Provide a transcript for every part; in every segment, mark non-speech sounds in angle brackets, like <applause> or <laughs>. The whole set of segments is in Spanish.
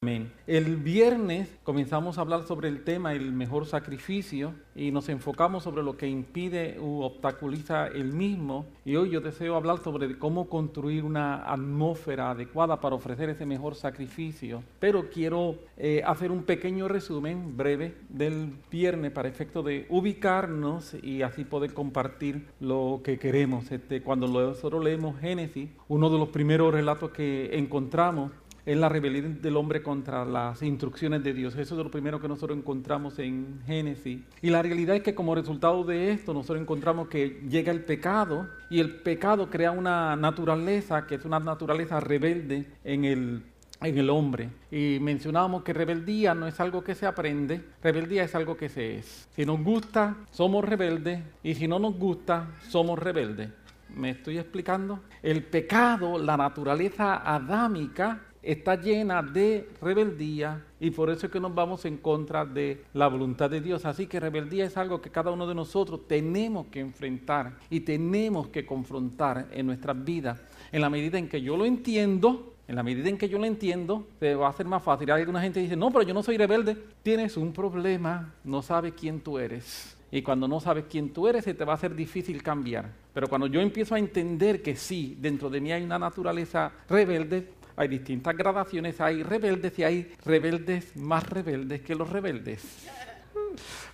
Amén. El viernes comenzamos a hablar sobre el tema el mejor sacrificio y nos enfocamos sobre lo que impide u obstaculiza el mismo y hoy yo deseo hablar sobre cómo construir una atmósfera adecuada para ofrecer ese mejor sacrificio. Pero quiero eh, hacer un pequeño resumen breve del viernes para efecto de ubicarnos y así poder compartir lo que queremos. Este, cuando nosotros leemos Génesis, uno de los primeros relatos que encontramos es la rebelión del hombre contra las instrucciones de Dios. Eso es lo primero que nosotros encontramos en Génesis. Y la realidad es que como resultado de esto nosotros encontramos que llega el pecado y el pecado crea una naturaleza que es una naturaleza rebelde en el en el hombre. Y mencionábamos que rebeldía no es algo que se aprende, rebeldía es algo que se es. Si nos gusta, somos rebeldes, y si no nos gusta, somos rebeldes. ¿Me estoy explicando? El pecado, la naturaleza adámica, está llena de rebeldía y por eso es que nos vamos en contra de la voluntad de Dios. Así que rebeldía es algo que cada uno de nosotros tenemos que enfrentar y tenemos que confrontar en nuestras vidas. En la medida en que yo lo entiendo, en la medida en que yo lo entiendo, se va a hacer más fácil. Hay alguna gente dice, no, pero yo no soy rebelde. Tienes un problema, no sabes quién tú eres. Y cuando no sabes quién tú eres, se te va a hacer difícil cambiar. Pero cuando yo empiezo a entender que sí, dentro de mí hay una naturaleza rebelde, hay distintas gradaciones, hay rebeldes y hay rebeldes más rebeldes que los rebeldes.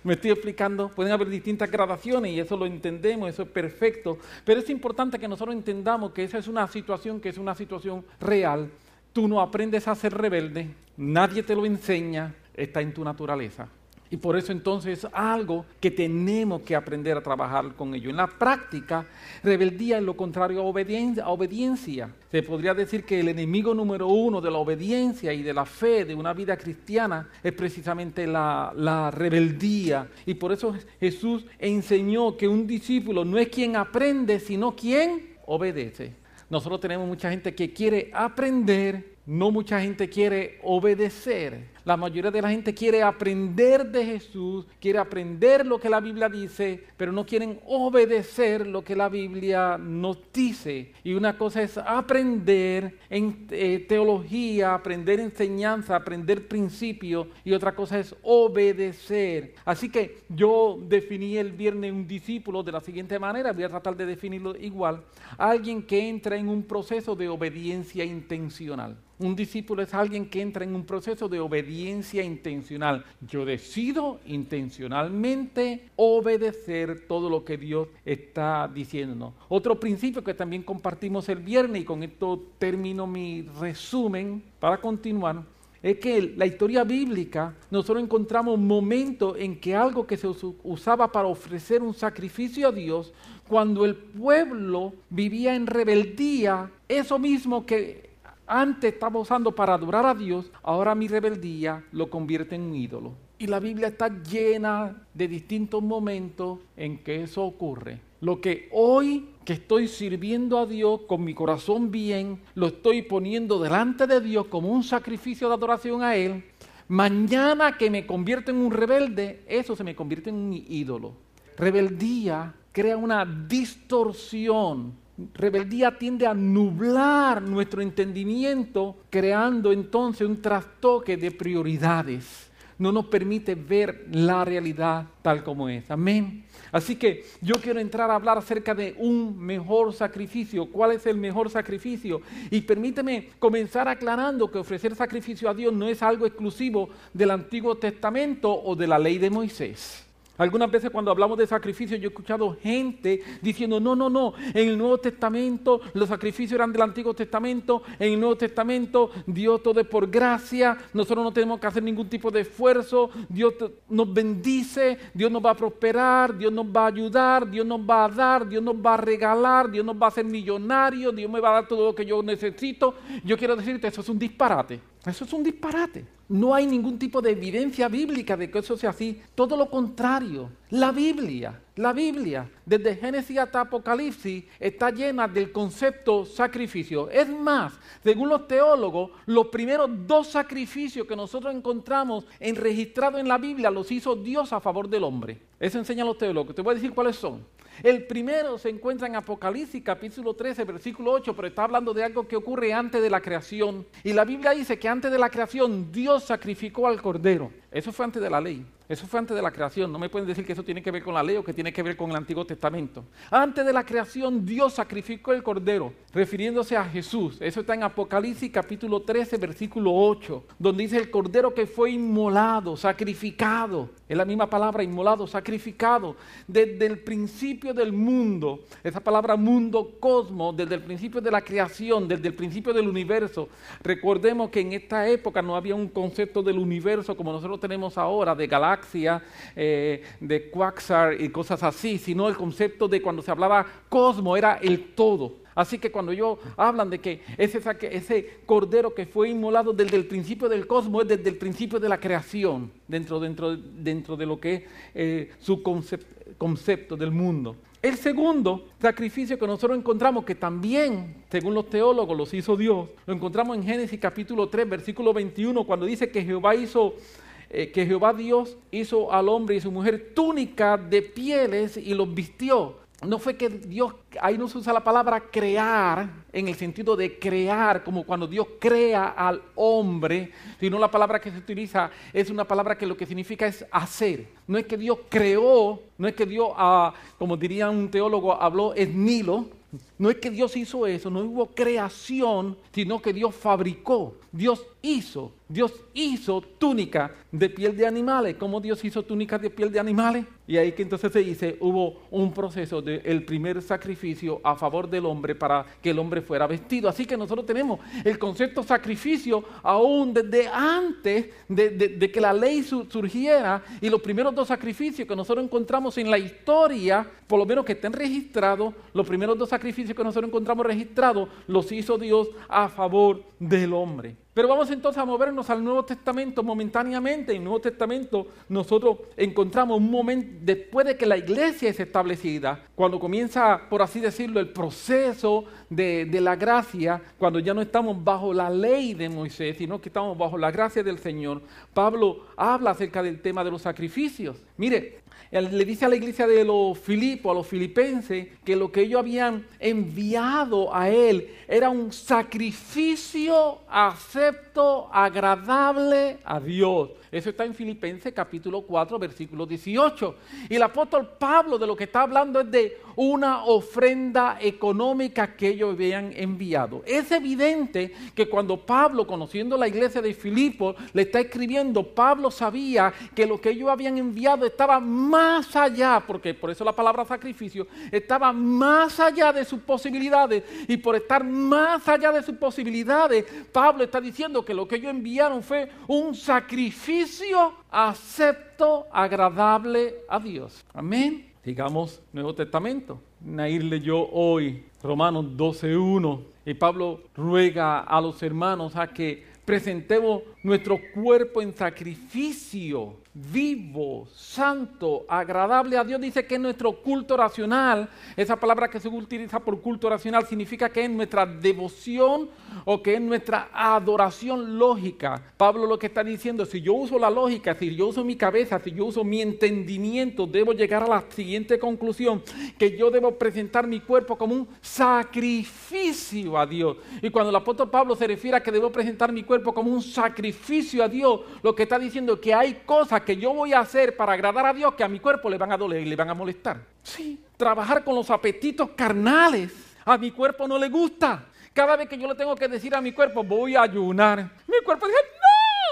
Me estoy explicando, pueden haber distintas gradaciones y eso lo entendemos, eso es perfecto, pero es importante que nosotros entendamos que esa es una situación que es una situación real. Tú no aprendes a ser rebelde, nadie te lo enseña, está en tu naturaleza. Y por eso entonces es algo que tenemos que aprender a trabajar con ello. En la práctica, rebeldía es lo contrario a obediencia. Se podría decir que el enemigo número uno de la obediencia y de la fe de una vida cristiana es precisamente la, la rebeldía. Y por eso Jesús enseñó que un discípulo no es quien aprende, sino quien obedece. Nosotros tenemos mucha gente que quiere aprender, no mucha gente quiere obedecer. La mayoría de la gente quiere aprender de Jesús, quiere aprender lo que la Biblia dice, pero no quieren obedecer lo que la Biblia nos dice. Y una cosa es aprender en eh, teología, aprender enseñanza, aprender principios, y otra cosa es obedecer. Así que yo definí el viernes un discípulo de la siguiente manera, voy a tratar de definirlo igual, alguien que entra en un proceso de obediencia intencional. Un discípulo es alguien que entra en un proceso de obediencia intencional. Yo decido intencionalmente obedecer todo lo que Dios está diciendo. Otro principio que también compartimos el viernes, y con esto termino mi resumen para continuar, es que la historia bíblica nosotros encontramos momentos en que algo que se usaba para ofrecer un sacrificio a Dios, cuando el pueblo vivía en rebeldía, eso mismo que antes estaba usando para adorar a Dios, ahora mi rebeldía lo convierte en un ídolo. Y la Biblia está llena de distintos momentos en que eso ocurre. Lo que hoy que estoy sirviendo a Dios con mi corazón bien, lo estoy poniendo delante de Dios como un sacrificio de adoración a Él. Mañana que me convierto en un rebelde, eso se me convierte en un ídolo. Rebeldía crea una distorsión Rebeldía tiende a nublar nuestro entendimiento, creando entonces un trastoque de prioridades. No nos permite ver la realidad tal como es. Amén. Así que yo quiero entrar a hablar acerca de un mejor sacrificio. ¿Cuál es el mejor sacrificio? Y permíteme comenzar aclarando que ofrecer sacrificio a Dios no es algo exclusivo del Antiguo Testamento o de la ley de Moisés. Algunas veces cuando hablamos de sacrificio yo he escuchado gente diciendo, no, no, no, en el Nuevo Testamento los sacrificios eran del Antiguo Testamento, en el Nuevo Testamento Dios todo es por gracia, nosotros no tenemos que hacer ningún tipo de esfuerzo, Dios nos bendice, Dios nos va a prosperar, Dios nos va a ayudar, Dios nos va a dar, Dios nos va a regalar, Dios nos va a hacer millonarios, Dios me va a dar todo lo que yo necesito. Yo quiero decirte, eso es un disparate. Eso es un disparate. No hay ningún tipo de evidencia bíblica de que eso sea así. Todo lo contrario. La Biblia, la Biblia, desde Génesis hasta Apocalipsis, está llena del concepto sacrificio. Es más, según los teólogos, los primeros dos sacrificios que nosotros encontramos en registrado en la Biblia los hizo Dios a favor del hombre. Eso enseñan los teólogos. Te voy a decir cuáles son. El primero se encuentra en Apocalipsis capítulo 13, versículo 8, pero está hablando de algo que ocurre antes de la creación. Y la Biblia dice que antes de la creación Dios sacrificó al cordero. Eso fue antes de la ley. Eso fue antes de la creación. No me pueden decir que eso tiene que ver con la ley o que tiene que ver con el Antiguo Testamento. Antes de la creación, Dios sacrificó el cordero, refiriéndose a Jesús. Eso está en Apocalipsis capítulo 13, versículo 8, donde dice el cordero que fue inmolado, sacrificado. Es la misma palabra, inmolado, sacrificado. Desde el principio del mundo, esa palabra mundo, cosmos, desde el principio de la creación, desde el principio del universo. Recordemos que en esta época no había un concepto del universo como nosotros tenemos ahora, de eh, de Quaxar y cosas así, sino el concepto de cuando se hablaba cosmo era el todo. Así que cuando ellos hablan de que ese, ese cordero que fue inmolado desde el principio del cosmos es desde el principio de la creación, dentro, dentro, dentro de lo que es eh, su concepto del mundo. El segundo sacrificio que nosotros encontramos, que también, según los teólogos, los hizo Dios, lo encontramos en Génesis capítulo 3, versículo 21, cuando dice que Jehová hizo eh, que Jehová Dios hizo al hombre y su mujer túnica de pieles y los vistió. No fue que Dios, ahí no se usa la palabra crear en el sentido de crear, como cuando Dios crea al hombre, sino la palabra que se utiliza es una palabra que lo que significa es hacer. No es que Dios creó, no es que Dios, ah, como diría un teólogo, habló es Nilo, no es que Dios hizo eso, no hubo creación, sino que Dios fabricó, Dios hizo, Dios hizo túnica de piel de animales. ¿Cómo Dios hizo túnicas de piel de animales? Y ahí que entonces se dice, hubo un proceso del primer sacrificio a favor del hombre para que el hombre fuera vestido. Así que nosotros tenemos el concepto sacrificio aún desde antes de, que la ley surgiera y los primeros dos sacrificios que nosotros encontramos en la historia, por lo menos que estén registrados, los primeros dos sacrificios que nosotros encontramos registrados, los hizo Dios a favor del hombre. Pero vamos entonces a movernos al Nuevo Testamento momentáneamente. En el Nuevo Testamento nosotros encontramos un momento después de que la iglesia es establecida, cuando comienza, por así decirlo, el proceso de, de la gracia, cuando ya no estamos bajo la ley de Moisés, sino que estamos bajo la gracia del Señor. Pablo habla acerca del tema de los sacrificios. Mire, le dice a la iglesia de los Filipos, a los filipenses, que lo que ellos habían enviado a él era un sacrificio acepto, agradable a Dios. Eso está en Filipenses capítulo 4, versículo 18. Y el apóstol Pablo de lo que está hablando es de una ofrenda económica que ellos habían enviado. Es evidente que cuando Pablo, conociendo la iglesia de Filipos, le está escribiendo, Pablo sabía que lo que ellos habían enviado estaba más allá, porque por eso la palabra sacrificio, estaba más allá de sus posibilidades. Y por estar más allá de sus posibilidades, Pablo está diciendo que lo que ellos enviaron fue un sacrificio acepto, agradable a Dios. Amén. Digamos Nuevo Testamento. Nair leyó hoy Romanos 12.1 y Pablo ruega a los hermanos a que presentemos nuestro cuerpo en sacrificio vivo, santo, agradable a Dios. Dice que es nuestro culto racional. Esa palabra que se utiliza por culto racional significa que es nuestra devoción o que es nuestra adoración lógica. Pablo lo que está diciendo, si yo uso la lógica, si yo uso mi cabeza, si yo uso mi entendimiento, debo llegar a la siguiente conclusión, que yo debo presentar mi cuerpo como un sacrificio a Dios. Y cuando el apóstol Pablo se refiere a que debo presentar mi cuerpo como un sacrificio a Dios, lo que está diciendo es que hay cosas que yo voy a hacer para agradar a Dios que a mi cuerpo le van a doler y le van a molestar. Sí, trabajar con los apetitos carnales a mi cuerpo no le gusta. Cada vez que yo le tengo que decir a mi cuerpo, voy a ayunar, mi cuerpo dice,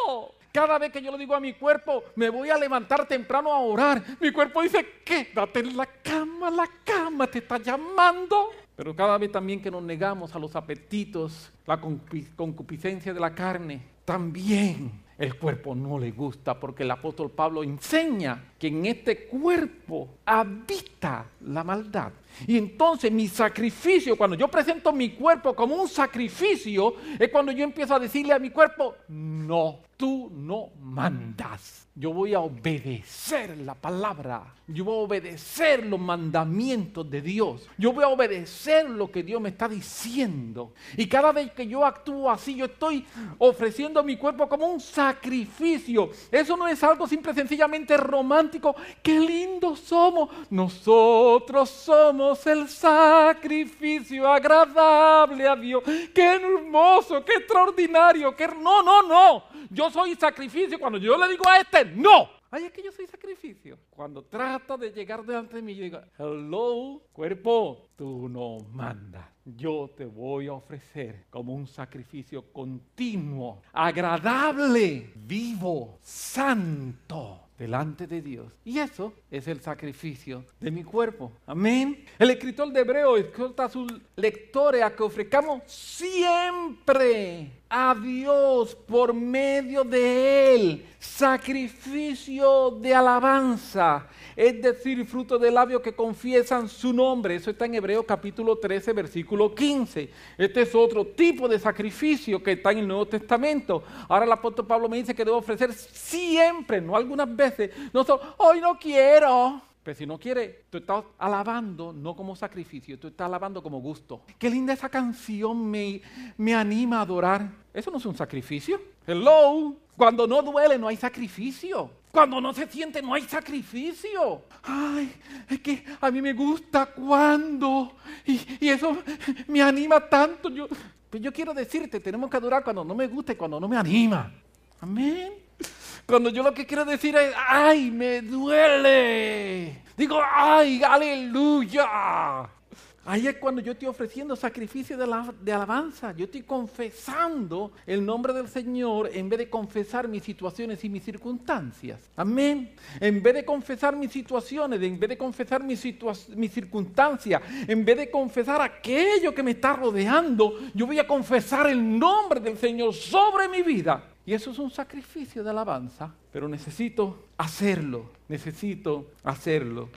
no. Cada vez que yo le digo a mi cuerpo, me voy a levantar temprano a orar, mi cuerpo dice, quédate en la cama, la cama te está llamando. Pero cada vez también que nos negamos a los apetitos, la concupiscencia de la carne, también el cuerpo no le gusta porque el apóstol Pablo enseña que en este cuerpo habita la maldad. Y entonces mi sacrificio, cuando yo presento mi cuerpo como un sacrificio, es cuando yo empiezo a decirle a mi cuerpo, no, tú no mandas. Yo voy a obedecer la palabra. Yo voy a obedecer los mandamientos de Dios. Yo voy a obedecer lo que Dios me está diciendo. Y cada vez que yo actúo así, yo estoy ofreciendo mi cuerpo como un sacrificio. Eso no es algo simple, sencillamente romántico. Qué lindos somos. Nosotros somos el sacrificio agradable a Dios. Qué hermoso, qué extraordinario. Qué... No, no, no. Yo soy sacrificio. Cuando yo le digo a este, no. Ay, es que yo soy sacrificio. Cuando trata de llegar delante de mí, yo digo, hello, cuerpo, tú no mandas. Yo te voy a ofrecer como un sacrificio continuo, agradable, vivo, santo delante de Dios. Y eso es el sacrificio de mi cuerpo. Amén. El escritor de Hebreo exhorta a sus lectores a que ofrezcamos siempre a Dios por medio de Él sacrificio de alabanza, es decir, fruto de labios que confiesan su nombre. Eso está en Hebreo capítulo 13, versículo 15. Este es otro tipo de sacrificio que está en el Nuevo Testamento. Ahora el apóstol Pablo me dice que debo ofrecer siempre, no algunas veces. No solo, hoy no quiero. Pero si no quiere, tú estás alabando no como sacrificio, tú estás alabando como gusto. Qué linda esa canción me, me anima a adorar. Eso no es un sacrificio. Hello. Cuando no duele no hay sacrificio. Cuando no se siente no hay sacrificio. Ay, es que a mí me gusta cuando. Y, y eso me anima tanto. Yo, pues yo quiero decirte, tenemos que adorar cuando no me gusta y cuando no me anima. Amén. Cuando yo lo que quiero decir es, ay, me duele. Digo, ay, aleluya. Ahí es cuando yo estoy ofreciendo sacrificio de, de, alabanza. Yo estoy confesando el nombre del Señor en vez de confesar mis situaciones y mis circunstancias. Amén. En vez de confesar mis situaciones, en vez de confesar mis, mis circunstancias, en vez de confesar aquello que me está rodeando, yo voy a confesar el nombre del Señor sobre mi vida. Y eso es un sacrificio de alabanza, pero necesito hacerlo, necesito hacerlo.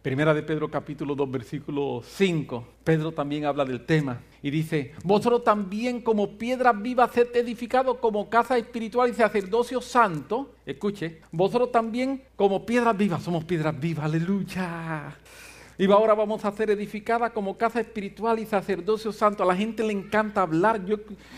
Primera de Pedro capítulo 2 versículo 5. Pedro también habla del tema y dice, vosotros también como piedras vivas sed edificados como casa espiritual y sacerdocio santo. Escuche, vosotros también como piedras vivas, somos piedras vivas, aleluya. Y ahora vamos a ser edificadas como casa espiritual y sacerdocio santo. A la gente le encanta hablar. Yo,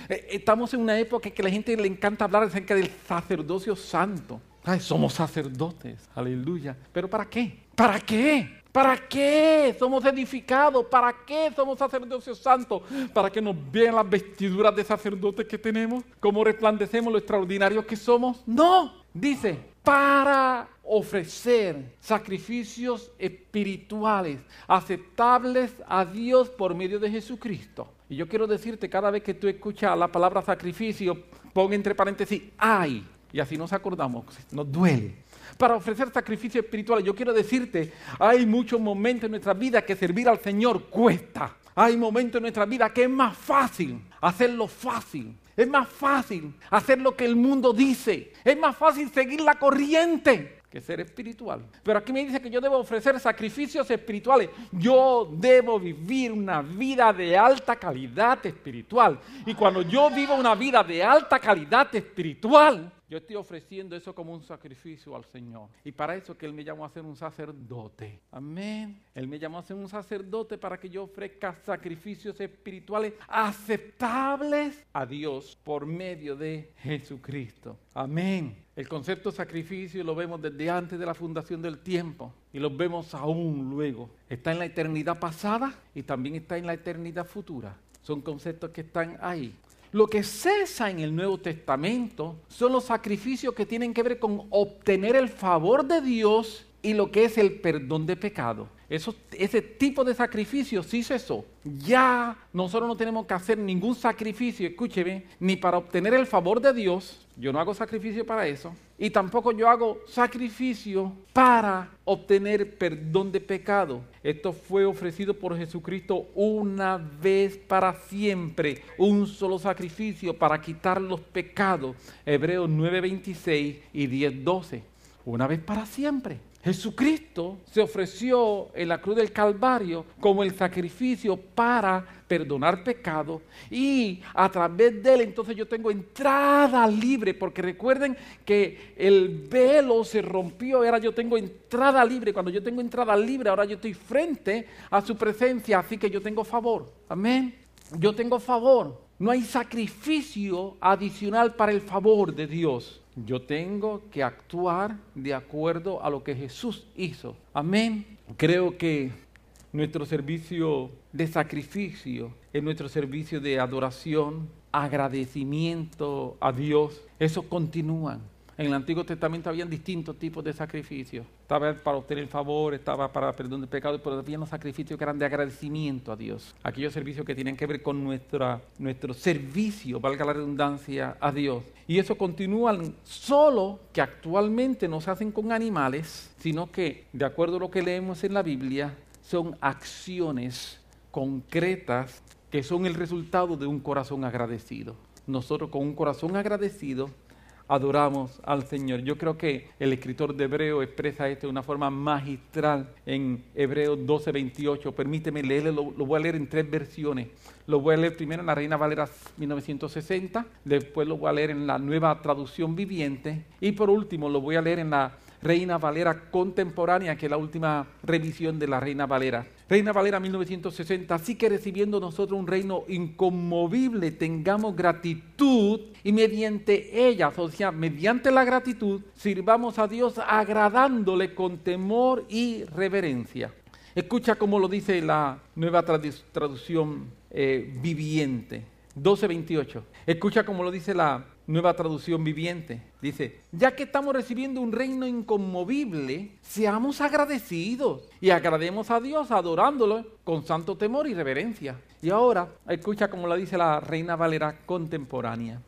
eh, estamos en una época que a la gente le encanta hablar acerca del sacerdocio santo. Ay, somos sacerdotes, aleluya. ¿Pero para qué? ¿Para qué? ¿Para qué somos edificados? ¿Para qué somos sacerdocio santo? ¿Para que nos vean las vestiduras de sacerdotes que tenemos? ¿Cómo resplandecemos lo extraordinarios que somos? No, dice, para ofrecer sacrificios espirituales aceptables a Dios por medio de Jesucristo. Y yo quiero decirte, cada vez que tú escuchas la palabra sacrificio, pon entre paréntesis, ay, y así nos acordamos, nos duele para ofrecer sacrificios espirituales. Yo quiero decirte, hay muchos momentos en nuestra vida que servir al Señor cuesta. Hay momentos en nuestra vida que es más fácil hacerlo fácil. Es más fácil hacer lo que el mundo dice. Es más fácil seguir la corriente que ser espiritual. Pero aquí me dice que yo debo ofrecer sacrificios espirituales. Yo debo vivir una vida de alta calidad espiritual. Y cuando yo vivo una vida de alta calidad espiritual, yo estoy ofreciendo eso como un sacrificio al Señor. Y para eso que Él me llamó a ser un sacerdote. Amén. Él me llamó a ser un sacerdote para que yo ofrezca sacrificios espirituales aceptables a Dios por medio de Jesucristo. Amén. El concepto sacrificio lo vemos desde antes de la fundación del tiempo y lo vemos aún luego. Está en la eternidad pasada y también está en la eternidad futura. Son conceptos que están ahí. Lo que cesa en el Nuevo Testamento son los sacrificios que tienen que ver con obtener el favor de Dios y lo que es el perdón de pecado. Eso, ese tipo de sacrificio sí cesó. Ya nosotros no tenemos que hacer ningún sacrificio, escúcheme, ni para obtener el favor de Dios. Yo no hago sacrificio para eso. Y tampoco yo hago sacrificio para obtener perdón de pecado. Esto fue ofrecido por Jesucristo una vez para siempre. Un solo sacrificio para quitar los pecados. Hebreos 9:26 y 10:12. Una vez para siempre. Jesucristo se ofreció en la cruz del Calvario como el sacrificio para perdonar pecado y a través de él entonces yo tengo entrada libre porque recuerden que el velo se rompió ahora yo tengo entrada libre. Cuando yo tengo entrada libre ahora yo estoy frente a su presencia así que yo tengo favor. Amén. Yo tengo favor. No hay sacrificio adicional para el favor de Dios yo tengo que actuar de acuerdo a lo que Jesús hizo. Amén. Creo que nuestro servicio de sacrificio es nuestro servicio de adoración, agradecimiento a Dios. Eso continúan. En el Antiguo Testamento había distintos tipos de sacrificios. Estaba para obtener favor, estaba para perdón de pecado, pero había unos sacrificios que eran de agradecimiento a Dios. Aquellos servicios que tienen que ver con nuestro servicio, valga la redundancia, a Dios. Y eso continúa solo que actualmente no se hacen con animales, sino que, de acuerdo a lo que leemos en la Biblia, son acciones concretas que son el resultado de un corazón agradecido. Nosotros con un corazón agradecido adoramos al Señor. Yo creo que el escritor de Hebreo expresa esto de una forma magistral en Hebreo 12:28. Permíteme leerlo, lo, lo, voy a leer en tres versiones. Lo voy a leer primero en la Reina Valera 1960, después lo voy a leer en la nueva traducción viviente y por último lo voy a leer en la Reina Valera contemporánea, que es la última revisión de la Reina Valera. Reina Valera 1960, así que recibiendo nosotros un reino inconmovible, tengamos gratitud y mediante ella, o sea, mediante la gratitud, sirvamos a Dios agradándole con temor y reverencia. Escucha cómo lo dice la nueva traducción eh, viviente. 12.28. Escucha cómo lo dice la nueva traducción viviente. Dice, ya que estamos recibiendo un reino inconmovible, seamos agradecidos y agrademos a Dios adorándolo con santo temor y reverencia. Y ahora, escucha como lo dice la Reina Valera contemporánea.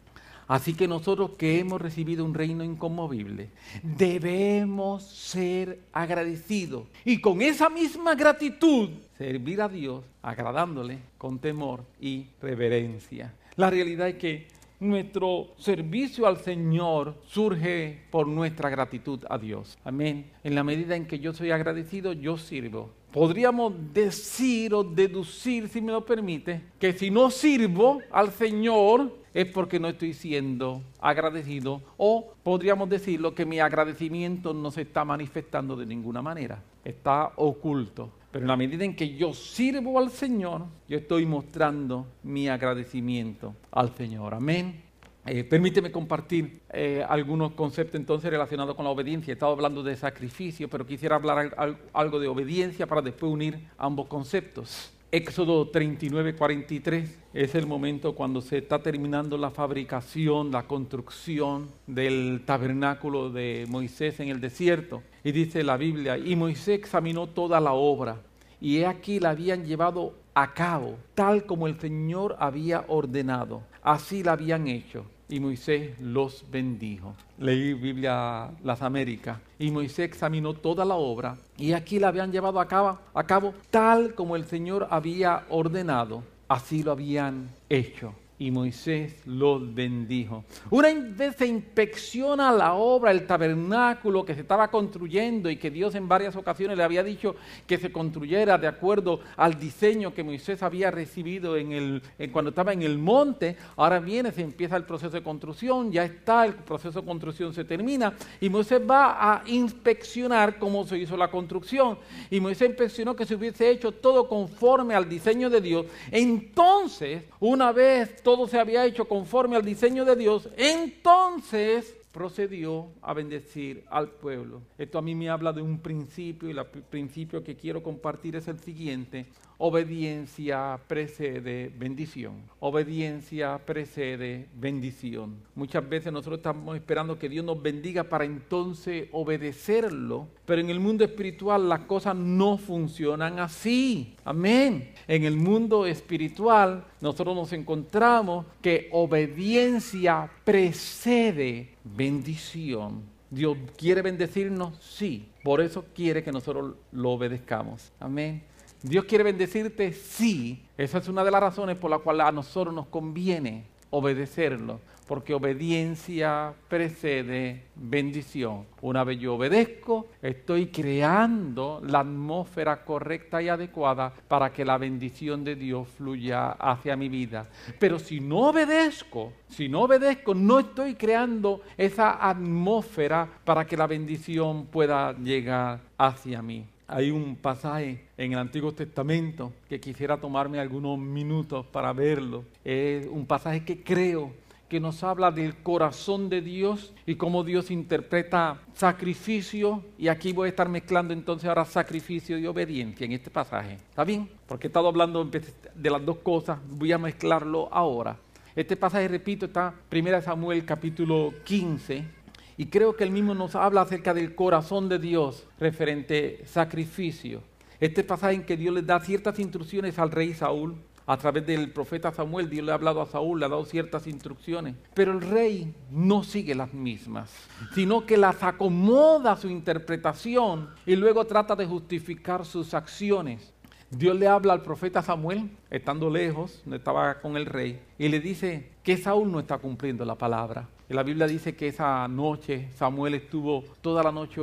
Así que nosotros que hemos recibido un reino inconmovible, debemos ser agradecidos. Y con esa misma gratitud, servir a Dios agradándole con temor y reverencia. La realidad es que nuestro servicio al Señor surge por nuestra gratitud a Dios. Amén. En la medida en que yo soy agradecido, yo sirvo. Podríamos decir o deducir, si me lo permite, que si no sirvo al Señor es porque no estoy siendo agradecido o podríamos decirlo que mi agradecimiento no se está manifestando de ninguna manera, está oculto. Pero en la medida en que yo sirvo al Señor, yo estoy mostrando mi agradecimiento al Señor. Amén. Eh, permíteme compartir eh, algunos conceptos entonces relacionados con la obediencia. He estado hablando de sacrificio, pero quisiera hablar algo de obediencia para después unir ambos conceptos. Éxodo 39, 43 es el momento cuando se está terminando la fabricación, la construcción del tabernáculo de Moisés en el desierto. Y dice la Biblia, y Moisés examinó toda la obra, y he aquí la habían llevado a cabo, tal como el Señor había ordenado. Así la habían hecho y Moisés los bendijo. Leí Biblia Las Américas y Moisés examinó toda la obra y aquí la habían llevado a cabo, a cabo tal como el Señor había ordenado. Así lo habían hecho y Moisés los bendijo. Una vez se inspecciona la obra, el tabernáculo que se estaba construyendo y que Dios en varias ocasiones le había dicho que se construyera de acuerdo al diseño que Moisés había recibido en el, cuando estaba en el monte. Ahora viene, se empieza el proceso de construcción, ya está, el proceso de construcción se termina y Moisés va a inspeccionar cómo se hizo la construcción. Y Moisés inspeccionó que se hubiese hecho todo conforme al diseño de Dios. Entonces, una vez todo todo se había hecho conforme al diseño de Dios, entonces procedió a bendecir al pueblo. Esto a mí me habla de un principio y el principio que quiero compartir es el siguiente. Obediencia precede bendición. Obediencia precede bendición. Muchas veces nosotros estamos esperando que Dios nos bendiga para entonces obedecerlo, pero en el mundo espiritual las cosas no funcionan así. Amén. En el mundo espiritual nosotros nos encontramos que obediencia precede bendición. Dios quiere bendecirnos, sí. Por eso quiere que nosotros lo obedezcamos. Amén. Dios quiere bendecirte, sí. Esa es una de las razones por la cual a nosotros nos conviene obedecerlo porque obediencia precede bendición. Una vez yo obedezco, estoy creando la atmósfera correcta y adecuada para que la bendición de Dios fluya hacia mi vida. Pero si no obedezco, si no obedezco, no estoy creando esa atmósfera para que la bendición pueda llegar hacia mí. Hay un pasaje en el Antiguo Testamento que quisiera tomarme algunos minutos para verlo. Es un pasaje que creo que nos habla del corazón de Dios y cómo Dios interpreta sacrificio. Y aquí voy a estar mezclando entonces ahora sacrificio y obediencia en este pasaje. ¿Está bien? Porque he estado hablando de las dos cosas, voy a mezclarlo ahora. Este pasaje, repito, está 1 Samuel capítulo 15. Y creo que el mismo nos habla acerca del corazón de Dios referente sacrificio. Este pasaje en que Dios le da ciertas instrucciones al rey Saúl a través del profeta Samuel, Dios le ha hablado a Saúl, le ha dado ciertas instrucciones, pero el rey no sigue las mismas, sino que las acomoda a su interpretación y luego trata de justificar sus acciones. Dios le habla al profeta Samuel, estando lejos, no estaba con el rey, y le dice que Saúl no está cumpliendo la palabra. La Biblia dice que esa noche Samuel estuvo toda la noche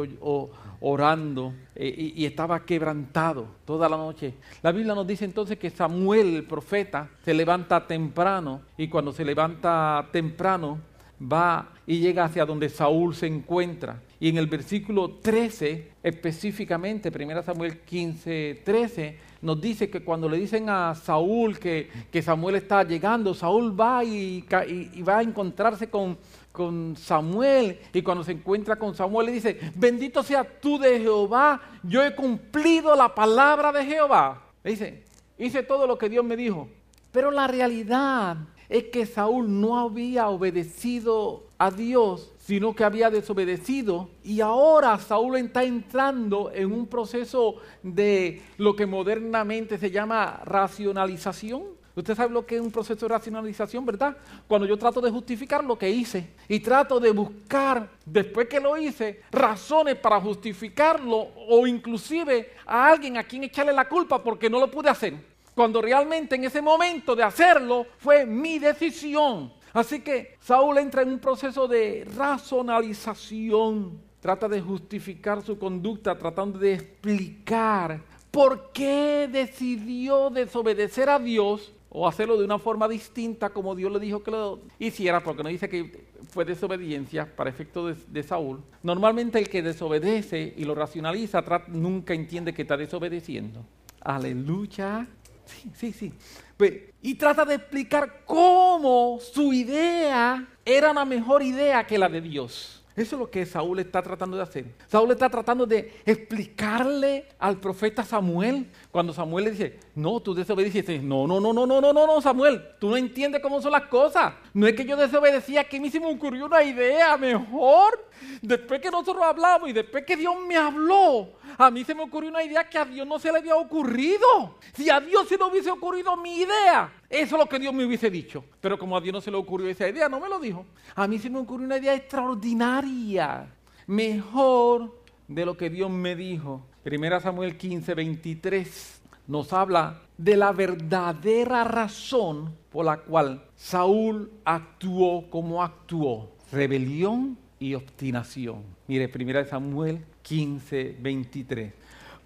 orando eh, y, estaba quebrantado toda la noche. La Biblia nos dice entonces que Samuel, el profeta, se levanta temprano y cuando se levanta temprano va y llega hacia donde Saúl se encuentra. Y en el versículo 13, específicamente, 1 Samuel 15, 13, nos dice que cuando le dicen a Saúl que, Samuel está llegando, Saúl va y, y va a encontrarse con, con Samuel y cuando se encuentra con Samuel le dice, bendito sea tú de Jehová, yo he cumplido la palabra de Jehová. Le dice, hice todo lo que Dios me dijo. Pero la realidad es que Saúl no había obedecido a Dios, sino que había desobedecido. Y ahora Saúl está entrando en un proceso de lo que modernamente se llama racionalización. Usted sabe lo que es un proceso de racionalización, ¿verdad? Cuando yo trato de justificar lo que hice y trato de buscar, después que lo hice, razones para justificarlo o inclusive a alguien a quien echarle la culpa porque no lo pude hacer. Cuando realmente en ese momento de hacerlo fue mi decisión. Así que Saúl entra en un proceso de racionalización. Trata de justificar su conducta, tratando de explicar por qué decidió desobedecer a Dios o hacerlo de una forma distinta como Dios le dijo que lo hiciera, porque no dice que fue desobediencia para efecto de, Saúl. Normalmente el que desobedece y lo racionaliza nunca entiende que está desobedeciendo. Aleluya. Sí, sí, sí. Y trata de explicar cómo su idea era una mejor idea que la de Dios. Eso es lo que Saúl está tratando de hacer. Saúl está tratando de explicarle al profeta Samuel. Cuando Samuel le dice, no, tú desobedeciste. No, no, no, no, no, no, no, no, Samuel. Tú no entiendes cómo son las cosas. No es que yo desobedecía, que a mí se me ocurrió una idea mejor. Después que nosotros hablamos y después que Dios me habló, a mí se me ocurrió una idea que a Dios no se le había ocurrido. Si a Dios se le hubiese ocurrido mi idea, eso es lo que Dios me hubiese dicho. Pero como a Dios no se le ocurrió esa idea, no me lo dijo. A mí se me ocurrió una idea extraordinaria, mejor de lo que Dios me dijo. Primera Samuel 15, 23 nos habla de la verdadera razón por la cual Saúl actuó como actuó. Rebelión y obstinación. Mire, primera Samuel 15, 23.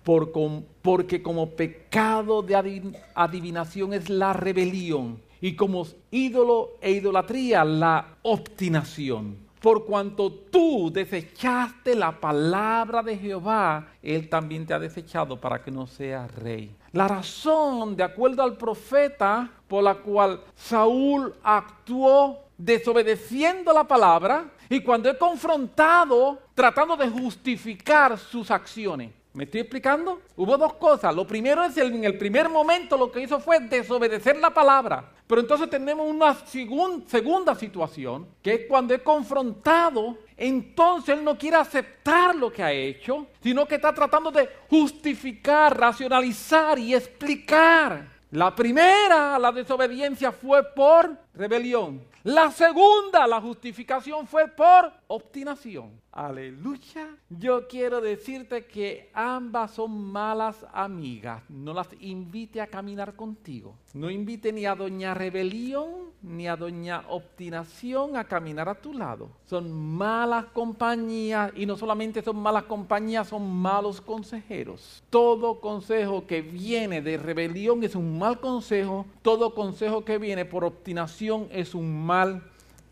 Porque como pecado de adivinación es la rebelión y como ídolo e idolatría la obstinación. Por cuanto tú desechaste la palabra de Jehová, Él también te ha desechado para que no seas rey. La razón, de acuerdo al profeta, por la cual Saúl actuó desobedeciendo la palabra, y cuando he confrontado, tratando de justificar sus acciones. ¿Me estoy explicando? Hubo dos cosas. Lo primero es en el primer momento lo que hizo fue desobedecer la palabra. Pero entonces tenemos una segunda situación, que es cuando he confrontado, entonces él no quiere aceptar lo que ha hecho, sino que está tratando de justificar, racionalizar y explicar. La primera, la desobediencia, fue por rebelión. La segunda, la justificación fue por obstinación. Aleluya. Yo quiero decirte que ambas son malas amigas. No las invite a caminar contigo. No invite ni a doña rebelión ni a doña obstinación a caminar a tu lado. Son malas compañías y no solamente son malas compañías, son malos consejeros. Todo consejo que viene de rebelión es un mal consejo. Todo consejo que viene por obstinación es un mal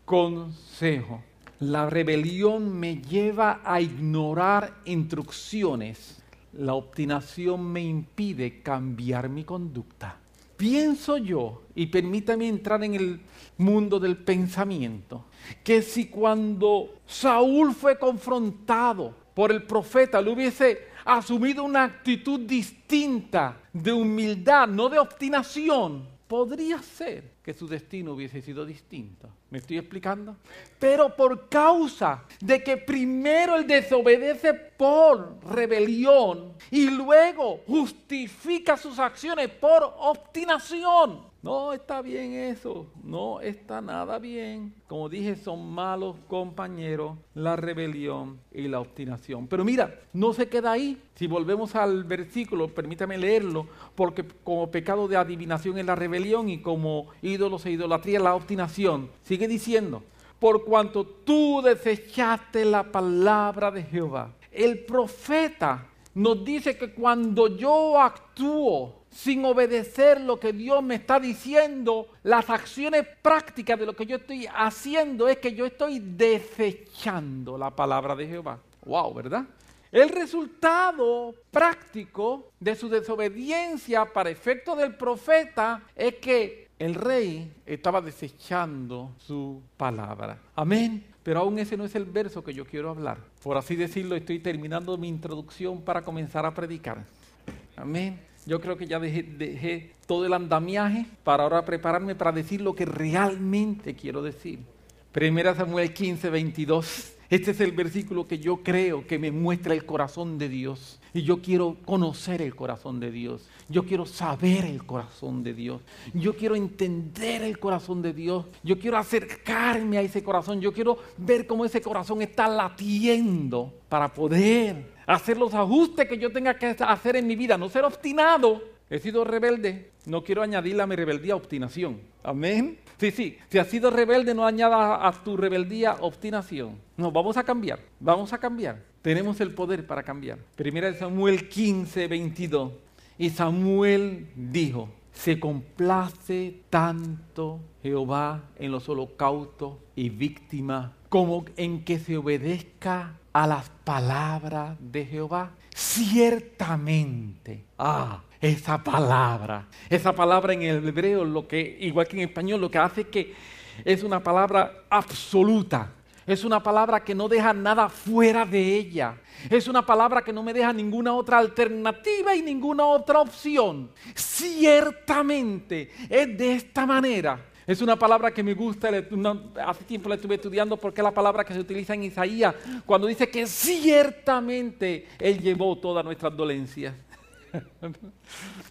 consejo. La rebelión me lleva a ignorar instrucciones. La obstinación me impide cambiar mi conducta. Pienso yo, y permítame entrar en el mundo del pensamiento, que si cuando Saúl fue confrontado por el profeta, le hubiese asumido una actitud distinta de humildad, no de obstinación, podría ser que su destino hubiese sido distinto. ¿Me estoy explicando? Pero por causa de que primero él desobedece por rebelión y luego justifica sus acciones por obstinación, no está bien eso, no está nada bien. Como dije, son malos compañeros la rebelión y la obstinación. Pero mira, no se queda ahí. Si volvemos al versículo, permítame leerlo, porque como pecado de adivinación es la rebelión y como ídolos e idolatría la obstinación. Sigue diciendo, por cuanto tú desechaste la palabra de Jehová. El profeta nos dice que cuando yo actúo sin obedecer lo que Dios me está diciendo, las acciones prácticas de lo que yo estoy haciendo es que yo estoy desechando la palabra de Jehová. Wow, ¿verdad? El resultado práctico de su desobediencia para efecto del profeta es que el rey estaba desechando su palabra. Amén. Pero aún ese no es el verso que yo quiero hablar. Por así decirlo, estoy terminando mi introducción para comenzar a predicar. Amén. Yo creo que ya dejé, todo el andamiaje para ahora prepararme para decir lo que realmente quiero decir. Primera Samuel 15, 22. Este es el versículo que yo creo que me muestra el corazón de Dios. Y yo quiero conocer el corazón de Dios. Yo quiero saber el corazón de Dios. Yo quiero entender el corazón de Dios. Yo quiero acercarme a ese corazón. Yo quiero ver cómo ese corazón está latiendo para poder hacer los ajustes que yo tenga que hacer en mi vida, no ser obstinado. He sido rebelde, no quiero añadirle a mi rebeldía obstinación. Amén. Sí, sí, si has sido rebelde, no añada a tu rebeldía obstinación. No, vamos a cambiar, vamos a cambiar. Tenemos el poder para cambiar. Primera de Samuel 15, 22. Y Samuel dijo, se complace tanto Jehová en los holocaustos y víctimas como en que se obedezca a las palabras de Jehová. Ciertamente, ah, esa palabra, esa palabra en el hebreo, lo que, igual que en español, lo que hace que es una palabra absoluta. Es una palabra que no deja nada fuera de ella. Es una palabra que no me deja ninguna otra alternativa y ninguna otra opción. Ciertamente es de esta manera es una palabra que me gusta, hace tiempo la estuve estudiando porque es la palabra que se utiliza en Isaías cuando dice que ciertamente Él llevó todas nuestras dolencias. <laughs>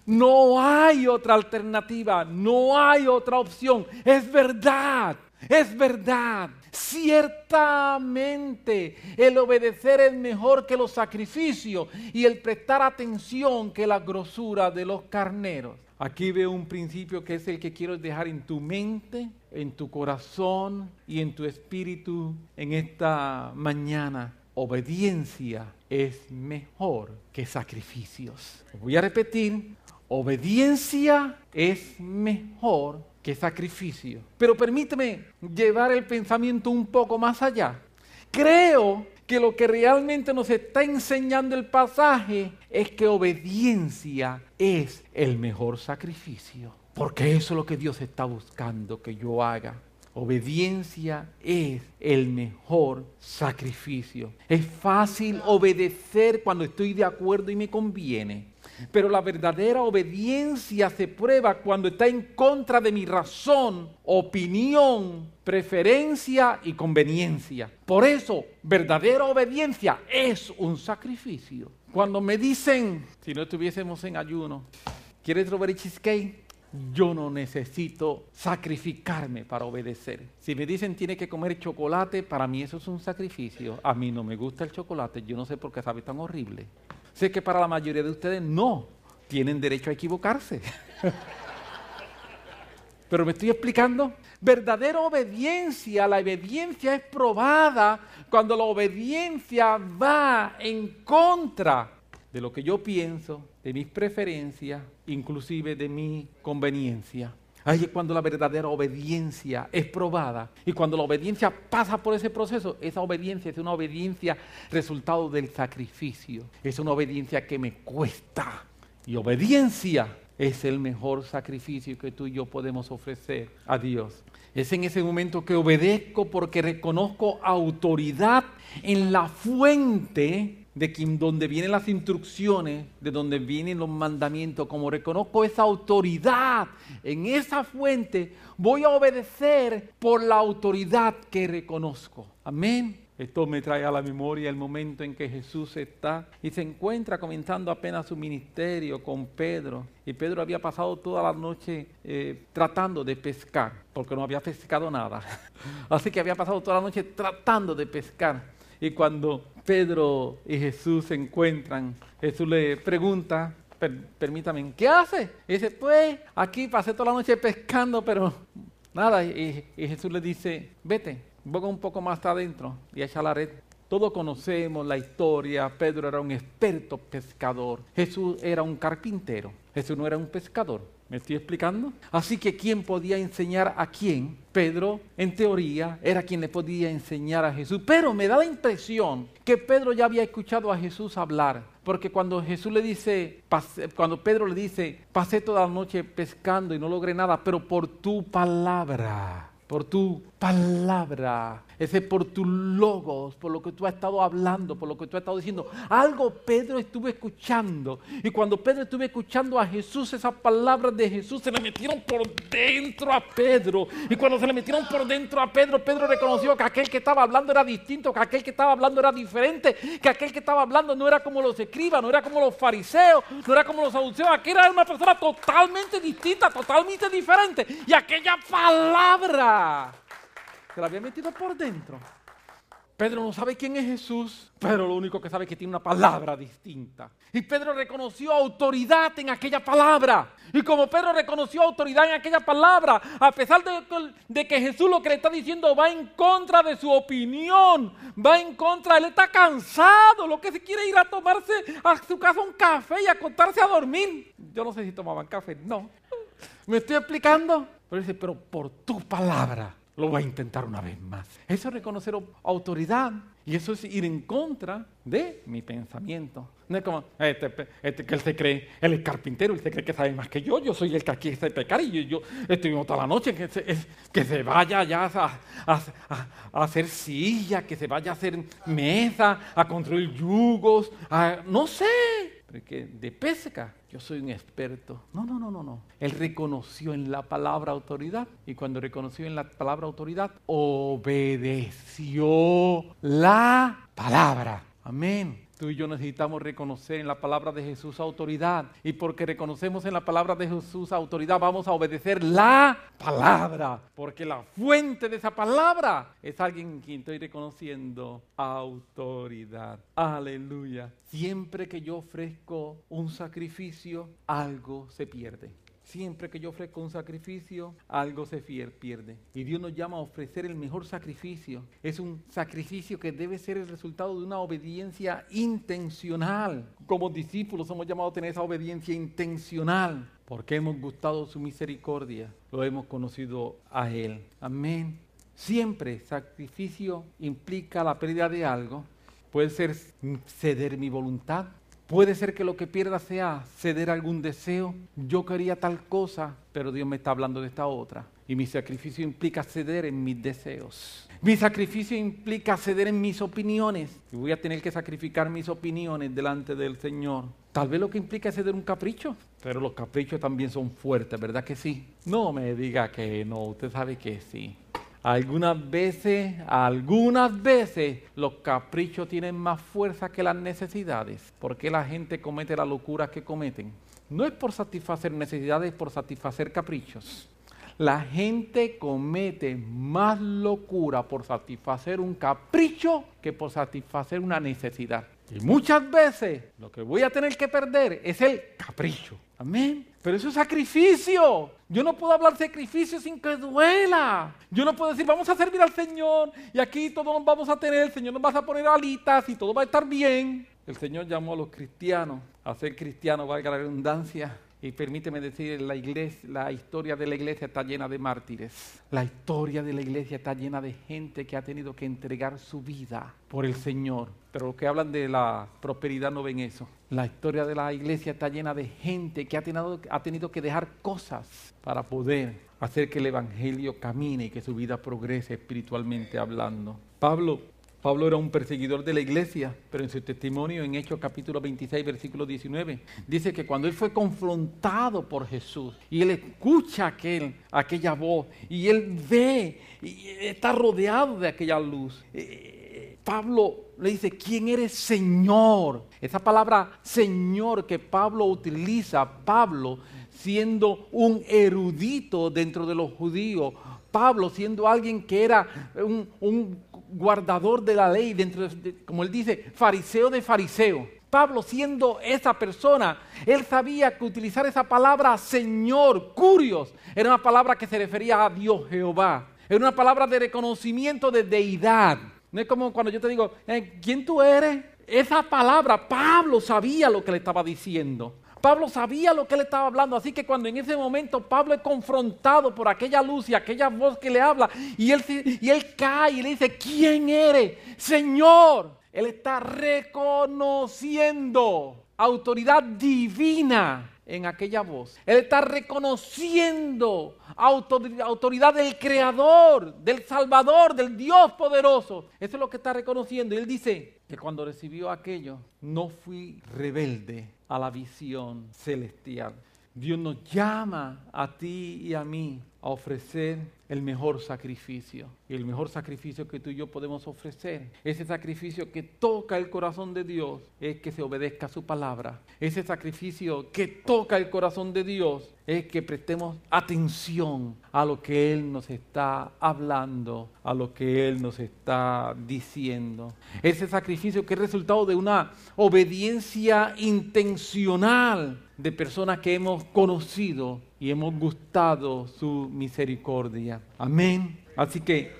No hay otra alternativa, no hay otra opción. Es verdad, es verdad. Ciertamente el obedecer es mejor que los sacrificios y el prestar atención que la grosura de los carneros. Aquí veo un principio que es el que quiero dejar en tu mente, en tu corazón y en tu espíritu en esta mañana. Obediencia es mejor que sacrificios. Voy a repetir, obediencia es mejor que sacrificio. Pero permíteme llevar el pensamiento un poco más allá. Creo que lo que realmente nos está enseñando el pasaje es que obediencia es el mejor sacrificio. Porque eso es lo que Dios está buscando que yo haga. Obediencia es el mejor sacrificio. Es fácil obedecer cuando estoy de acuerdo y me conviene. Pero la verdadera obediencia se prueba cuando está en contra de mi razón, opinión, preferencia y conveniencia. Por eso, verdadera obediencia es un sacrificio. Cuando me dicen, si no estuviésemos en ayuno, ¿quieres strawberry cheesecake? yo no necesito sacrificarme para obedecer. Si me dicen tiene que comer chocolate, para mí eso es un sacrificio. A mí no me gusta el chocolate, yo no sé por qué sabe tan horrible. Sé que para la mayoría de ustedes no tienen derecho a equivocarse. <laughs> Pero me estoy explicando. Verdadera obediencia, la obediencia es probada cuando la obediencia va en contra de lo que yo pienso, de mis preferencias, inclusive de mi conveniencia. Ahí es cuando la verdadera obediencia es probada. Y cuando la obediencia pasa por ese proceso, esa obediencia es una obediencia resultado del sacrificio. Es una obediencia que me cuesta. Y obediencia es el mejor sacrificio que tú y yo podemos ofrecer a Dios. Es en ese momento que obedezco porque reconozco autoridad en la fuente de quien, donde vienen las instrucciones, de donde vienen los mandamientos, como reconozco esa autoridad en esa fuente, voy a obedecer por la autoridad que reconozco. Amén. Esto me trae a la memoria el momento en que Jesús está y se encuentra comenzando apenas su ministerio con Pedro. Y Pedro había pasado toda la noche eh, tratando de pescar, porque no había pescado nada. <laughs> Así que había pasado toda la noche tratando de pescar. Y cuando Pedro y Jesús se encuentran, Jesús le pregunta, permítame, ¿qué hace? Y dice, pues aquí pasé toda la noche pescando, pero nada. Y, Jesús le dice, vete, voy un poco más adentro y echa la red. Todos conocemos la historia, Pedro era un experto pescador, Jesús era un carpintero, Jesús no era un pescador. ¿Me estoy explicando? Así que ¿quién podía enseñar a quién? Pedro, en teoría, era quien le podía enseñar a Jesús. Pero me da la impresión que Pedro ya había escuchado a Jesús hablar. Porque cuando Jesús le dice, cuando Pedro le dice, pasé toda la noche pescando y no logré nada, pero por tu palabra por tu palabra, ese por tus logos, por lo que tú has estado hablando, por lo que tú has estado diciendo. Algo Pedro estuvo escuchando. Y cuando Pedro estuvo escuchando a Jesús, esas palabras de Jesús se le metieron por dentro a Pedro. Y cuando se le metieron por dentro a Pedro, Pedro reconoció que aquel que estaba hablando era distinto, que aquel que estaba hablando era diferente, que aquel que estaba hablando no era como los escribas, no era como los fariseos, no era como los saduceos, aquel era una persona totalmente distinta, totalmente diferente. Y aquella palabra se la había metido por dentro. Pedro no sabe quién es Jesús, pero lo único que sabe es que tiene una palabra distinta. Y Pedro reconoció autoridad en aquella palabra. Y como Pedro reconoció autoridad en aquella palabra, a pesar de, que Jesús lo que le está diciendo va en contra de su opinión, va en contra, él está cansado, lo que se quiere ir a tomarse a su casa un café y acostarse a dormir. Yo no sé si tomaban café, no. ¿Me estoy explicando? Pero dice, pero por tu palabra lo voy a intentar una vez más. Eso es reconocer autoridad y eso es ir en contra de mi pensamiento. No es como, este, este, que él se cree, él es carpintero, él se cree que sabe más que yo, yo soy el que aquí está pecar y yo, estoy toda la noche, que se, que se vaya ya a, a, hacer silla, que se vaya a hacer mesa, a construir yugos, no sé, porque de pesca yo soy un experto. No, no, no, no, no. Él reconoció en la palabra autoridad y cuando reconoció en la palabra autoridad, obedeció la palabra. Amén. Tú y yo necesitamos reconocer en la palabra de Jesús autoridad. Y porque reconocemos en la palabra de Jesús autoridad, vamos a obedecer la palabra. Porque la fuente de esa palabra es alguien en quien estoy reconociendo autoridad. Aleluya. Siempre que yo ofrezco un sacrificio, algo se pierde. Siempre que yo ofrezco un sacrificio, algo se pierde. Y Dios nos llama a ofrecer el mejor sacrificio. Es un sacrificio que debe ser el resultado de una obediencia intencional. Como discípulos somos llamados a tener esa obediencia intencional. Porque hemos gustado su misericordia. Lo hemos conocido a Él. Amén. Siempre sacrificio implica la pérdida de algo. Puede ser ceder mi voluntad, Puede ser que lo que pierda sea ceder algún deseo. Yo quería tal cosa, pero Dios me está hablando de esta otra. Y mi sacrificio implica ceder en mis deseos. Mi sacrificio implica ceder en mis opiniones. Y voy a tener que sacrificar mis opiniones delante del Señor. Tal vez lo que implica es ceder un capricho. Pero los caprichos también son fuertes, ¿verdad que sí? No me diga que no, usted sabe que sí. Algunas veces, algunas veces los caprichos tienen más fuerza que las necesidades. ¿Por qué la gente comete la locura que cometen? No es por satisfacer necesidades, es por satisfacer caprichos. La gente comete más locura por satisfacer un capricho que por satisfacer una necesidad. Y muchas veces lo que voy a tener que perder es el capricho. Amén. Pero eso es sacrificio. Yo no puedo hablar sacrificio sin que duela. Yo no puedo decir, vamos a servir al Señor y aquí todos nos vamos a tener, el Señor nos va a poner alitas y todo va a estar bien. El Señor llamó a los cristianos a ser cristianos, valga la redundancia, y permíteme decir, la, iglesia, la historia de la iglesia está llena de mártires. La historia de la iglesia está llena de gente que ha tenido que entregar su vida por el Señor. Pero los que hablan de la prosperidad no ven eso. La historia de la iglesia está llena de gente que ha tenido, ha tenido que dejar cosas para poder hacer que el Evangelio camine y que su vida progrese espiritualmente hablando. Pablo Pablo era un perseguidor de la iglesia, pero en su testimonio en Hechos capítulo 26, versículo 19, dice que cuando él fue confrontado por Jesús y él escucha aquel, aquella voz y él ve y está rodeado de aquella luz, eh, Pablo le dice, ¿quién eres Señor? Esa palabra Señor que Pablo utiliza, Pablo siendo un erudito dentro de los judíos, Pablo siendo alguien que era un, guardador de la ley, dentro como él dice, fariseo de fariseo. Pablo siendo esa persona, él sabía que utilizar esa palabra Señor, curios, era una palabra que se refería a Dios Jehová. Era una palabra de reconocimiento de deidad. No es como cuando yo te digo, eh, ¿quién tú eres? Esa palabra, Pablo sabía lo que le estaba diciendo. Pablo sabía lo que él estaba hablando, así que cuando en ese momento Pablo es confrontado por aquella luz y aquella voz que le habla, y él, y él cae y le dice, ¿quién eres? Señor, él está reconociendo autoridad divina en aquella voz. Él está reconociendo autoridad del Creador, del Salvador, del Dios poderoso. Eso es lo que está reconociendo. Él dice que cuando recibió aquello, no fui rebelde a la visión celestial. Dios nos llama a ti y a mí a ofrecer el mejor sacrificio. Y el mejor sacrificio que tú y yo podemos ofrecer, ese sacrificio que toca el corazón de Dios, es que se obedezca a su palabra. Ese sacrificio que toca el corazón de Dios es que prestemos atención a lo que Él nos está hablando, a lo que Él nos está diciendo. Ese sacrificio que es resultado de una obediencia intencional de personas que hemos conocido y hemos gustado su misericordia. Amén. Así que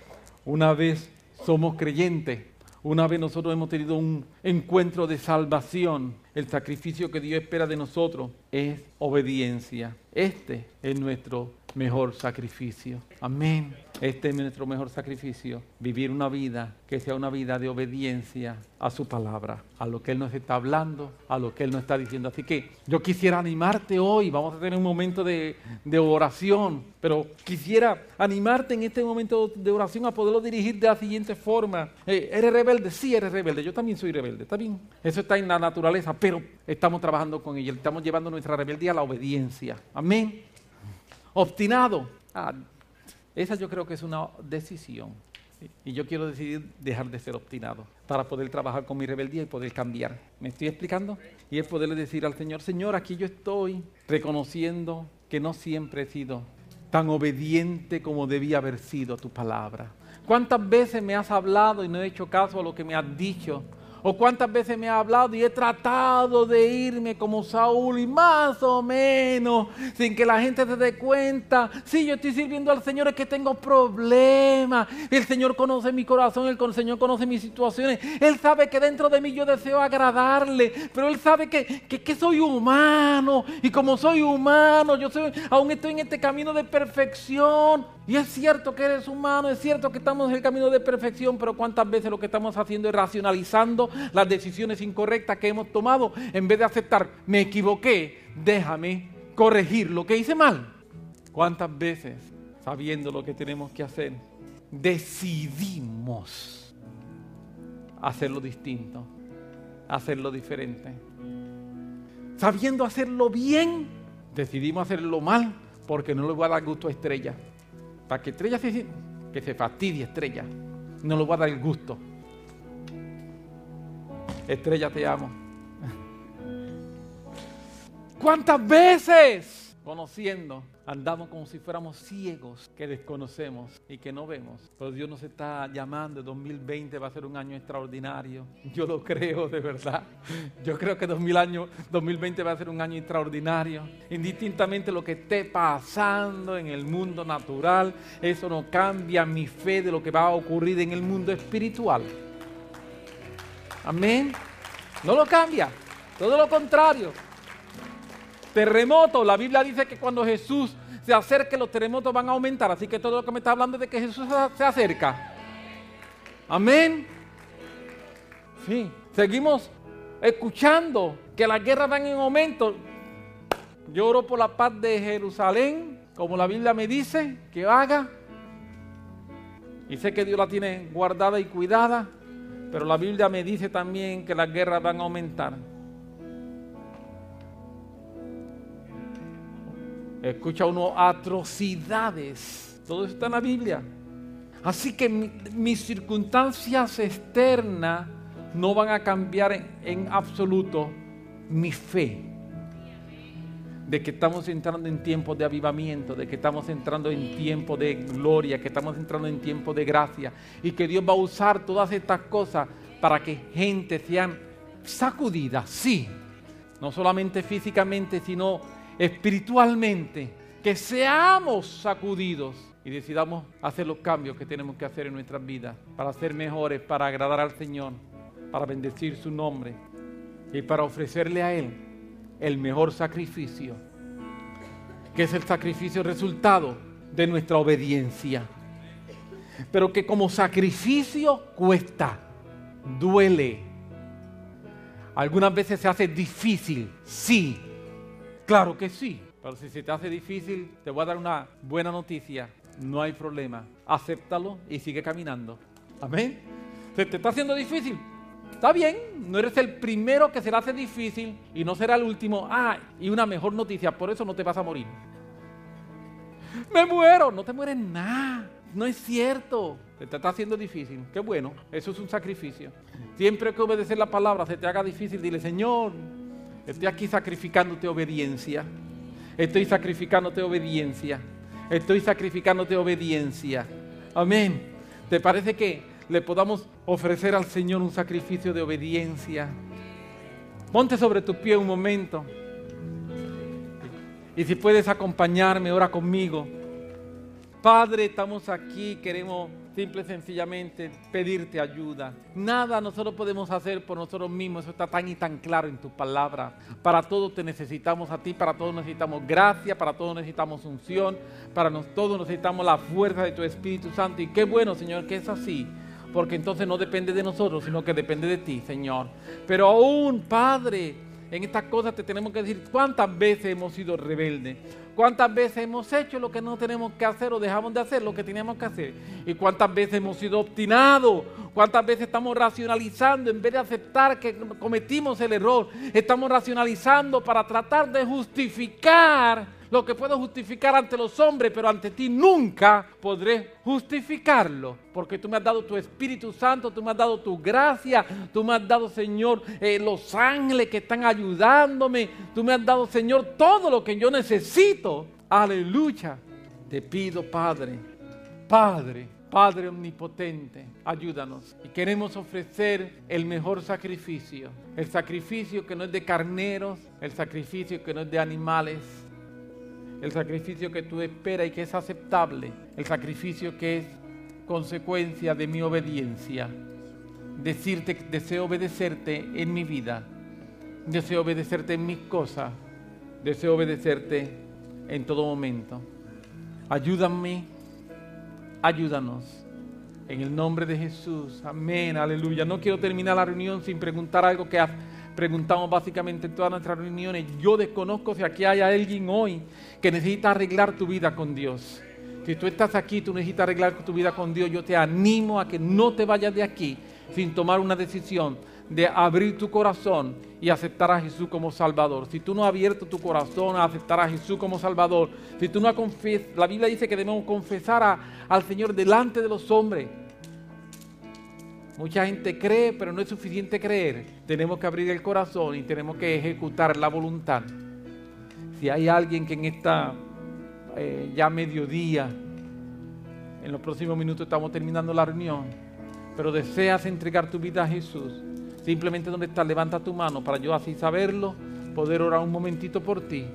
una vez somos creyentes, una vez nosotros hemos tenido un encuentro de salvación, el sacrificio que Dios espera de nosotros es obediencia. Este es nuestro mejor sacrificio. Amén. Este es nuestro mejor sacrificio, vivir una vida que sea una vida de obediencia a su palabra, a lo que Él nos está hablando, a lo que Él nos está diciendo. Así que yo quisiera animarte hoy, vamos a tener un momento de, oración, pero quisiera animarte en este momento de oración a poderlo dirigir de la siguiente forma. Eh, ¿Eres rebelde? Sí, eres rebelde. Yo también soy rebelde, ¿está bien? Eso está en la naturaleza, pero estamos trabajando con ella, estamos llevando nuestra rebeldía a la obediencia. Amén. Obstinado. Ah, esa yo creo que es una decisión. Y yo quiero decidir dejar de ser obstinado para poder trabajar con mi rebeldía y poder cambiar. ¿Me estoy explicando? Y es poderle decir al Señor, Señor, aquí yo estoy reconociendo que no siempre he sido tan obediente como debía haber sido tu palabra. ¿Cuántas veces me has hablado y no he hecho caso a lo que me has dicho? O cuántas veces me ha hablado y he tratado de irme como Saúl y más o menos, sin que la gente se dé cuenta. Sí, yo estoy sirviendo al Señor, es que tengo problemas. El Señor conoce mi corazón, el Señor conoce mis situaciones. Él sabe que dentro de mí yo deseo agradarle, pero Él sabe que, que, soy humano. Y como soy humano, yo soy, aún estoy en este camino de perfección. Y es cierto que eres humano, es cierto que estamos en el camino de perfección, pero cuántas veces lo que estamos haciendo es racionalizando las decisiones incorrectas que hemos tomado en vez de aceptar, me equivoqué, déjame corregir lo que hice mal. ¿Cuántas veces, sabiendo lo que tenemos que hacer, decidimos hacerlo distinto, hacerlo diferente? Sabiendo hacerlo bien, decidimos hacerlo mal porque no le voy a dar gusto a Estrella. Para que Estrella se Que se fastidie, estrella. No le voy a dar el gusto. Estrella, te amo. <laughs> ¿Cuántas veces conociendo andamos como si fuéramos ciegos que desconocemos y que no vemos? Pero Dios nos está llamando. 2020 va a ser un año extraordinario. Yo lo creo de verdad. Yo creo que 2020 va a ser un año extraordinario. Indistintamente lo que esté pasando en el mundo natural, eso no cambia mi fe de lo que va a ocurrir en el mundo espiritual. Amén. No lo cambia. Todo lo contrario. Terremoto. La Biblia dice que cuando Jesús se acerque los terremotos van a aumentar. Así que todo lo que me está hablando es de que Jesús se acerca. Amén. Sí. Seguimos escuchando que las guerras van en aumento. Yo oro por la paz de Jerusalén, como la Biblia me dice que haga. Y sé que Dios la tiene guardada y cuidada. Pero la Biblia me dice también que las guerras van a aumentar. Escucha uno atrocidades. Todo está en la Biblia. Así que mis circunstancias externas no van a cambiar en, en absoluto mi fe de que estamos entrando en tiempo de avivamiento, de que estamos entrando en tiempo de gloria, que estamos entrando en tiempo de gracia y que Dios va a usar todas estas cosas para que gente sean sacudidas, sí, no solamente físicamente, sino espiritualmente, que seamos sacudidos y decidamos hacer los cambios que tenemos que hacer en nuestras vidas para ser mejores, para agradar al Señor, para bendecir su nombre y para ofrecerle a Él el mejor sacrificio, que es el sacrificio resultado de nuestra obediencia. Pero que como sacrificio cuesta, duele. Algunas veces se hace difícil, sí, claro que sí. Pero si se te hace difícil, te voy a dar una buena noticia. No hay problema. Acéptalo y sigue caminando. Amén. ¿Se te está haciendo difícil? Está bien, no eres el primero que se le hace difícil y no será el último. Ah, y una mejor noticia, por eso no te vas a morir. Me muero, no te mueres nada. No es cierto. Se te está haciendo difícil. Qué bueno, eso es un sacrificio. Siempre que obedecer la palabra se te haga difícil, dile, Señor, estoy aquí sacrificándote obediencia. Estoy sacrificándote obediencia. Estoy sacrificándote obediencia. Amén. ¿Te parece que le podamos ofrecer al Señor un sacrificio de obediencia. Ponte sobre tu pie un momento. Y si puedes acompañarme, ora conmigo. Padre, estamos aquí, queremos simple sencillamente pedirte ayuda. Nada nosotros podemos hacer por nosotros mismos, eso está tan y tan claro en tu palabra. Para todo te necesitamos a ti, para todo necesitamos gracia, para todo necesitamos unción, para todo necesitamos la fuerza de tu Espíritu Santo. Y qué bueno, Señor, que es así porque entonces no depende de nosotros, sino que depende de ti, Señor. Pero aún, Padre, en estas cosas te tenemos que decir cuántas veces hemos sido rebeldes, cuántas veces hemos hecho lo que no tenemos que hacer o dejamos de hacer lo que teníamos que hacer, y cuántas veces hemos sido obstinados, cuántas veces estamos racionalizando en vez de aceptar que cometimos el error, estamos racionalizando para tratar de justificar lo que puedo justificar ante los hombres, pero ante ti nunca podré justificarlo. Porque tú me has dado tu Espíritu Santo, tú me has dado tu gracia, tú me has dado, Señor, eh, los ángeles que están ayudándome, tú me has dado, Señor, todo lo que yo necesito. Aleluya. Te pido, Padre, Padre, Padre omnipotente, ayúdanos. Y queremos ofrecer el mejor sacrificio. El sacrificio que no es de carneros, el sacrificio que no es de animales, el sacrificio que tú esperas y que es aceptable, el sacrificio que es consecuencia de mi obediencia. Decirte que deseo obedecerte en mi vida, deseo obedecerte en mis cosas, deseo obedecerte en todo momento. Ayúdame, ayúdanos. En el nombre de Jesús. Amén, aleluya. No quiero terminar la reunión sin preguntar algo que preguntamos básicamente en todas nuestras reuniones. Yo desconozco si aquí hay alguien hoy que necesita arreglar tu vida con Dios. Si tú estás aquí, tú necesitas arreglar tu vida con Dios, yo te animo a que no te vayas de aquí sin tomar una decisión de abrir tu corazón y aceptar a Jesús como Salvador. Si tú no has abierto tu corazón a aceptar a Jesús como Salvador, si tú no has la Biblia dice que debemos confesar al Señor delante de los hombres. Mucha gente cree, pero no es suficiente creer. Tenemos que abrir el corazón y tenemos que ejecutar la voluntad. Si hay alguien que en esta eh, ya mediodía, en los próximos minutos estamos terminando la reunión, pero deseas entregar tu vida a Jesús, simplemente donde estás, levanta tu mano para yo así saberlo, poder orar un momentito por ti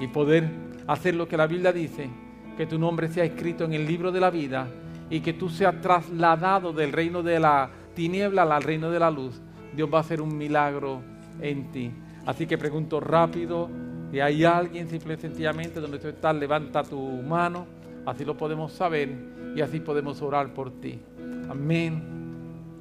y poder hacer lo que la Biblia dice, que tu nombre sea escrito en el libro de la vida y que tú seas trasladado del reino de la tiniebla al reino de la luz. Dios va a hacer un milagro en ti. Así que pregunto rápido, si hay alguien simple y sencillamente donde tú estás, levanta tu mano, así lo podemos saber y así podemos orar por ti. Amén.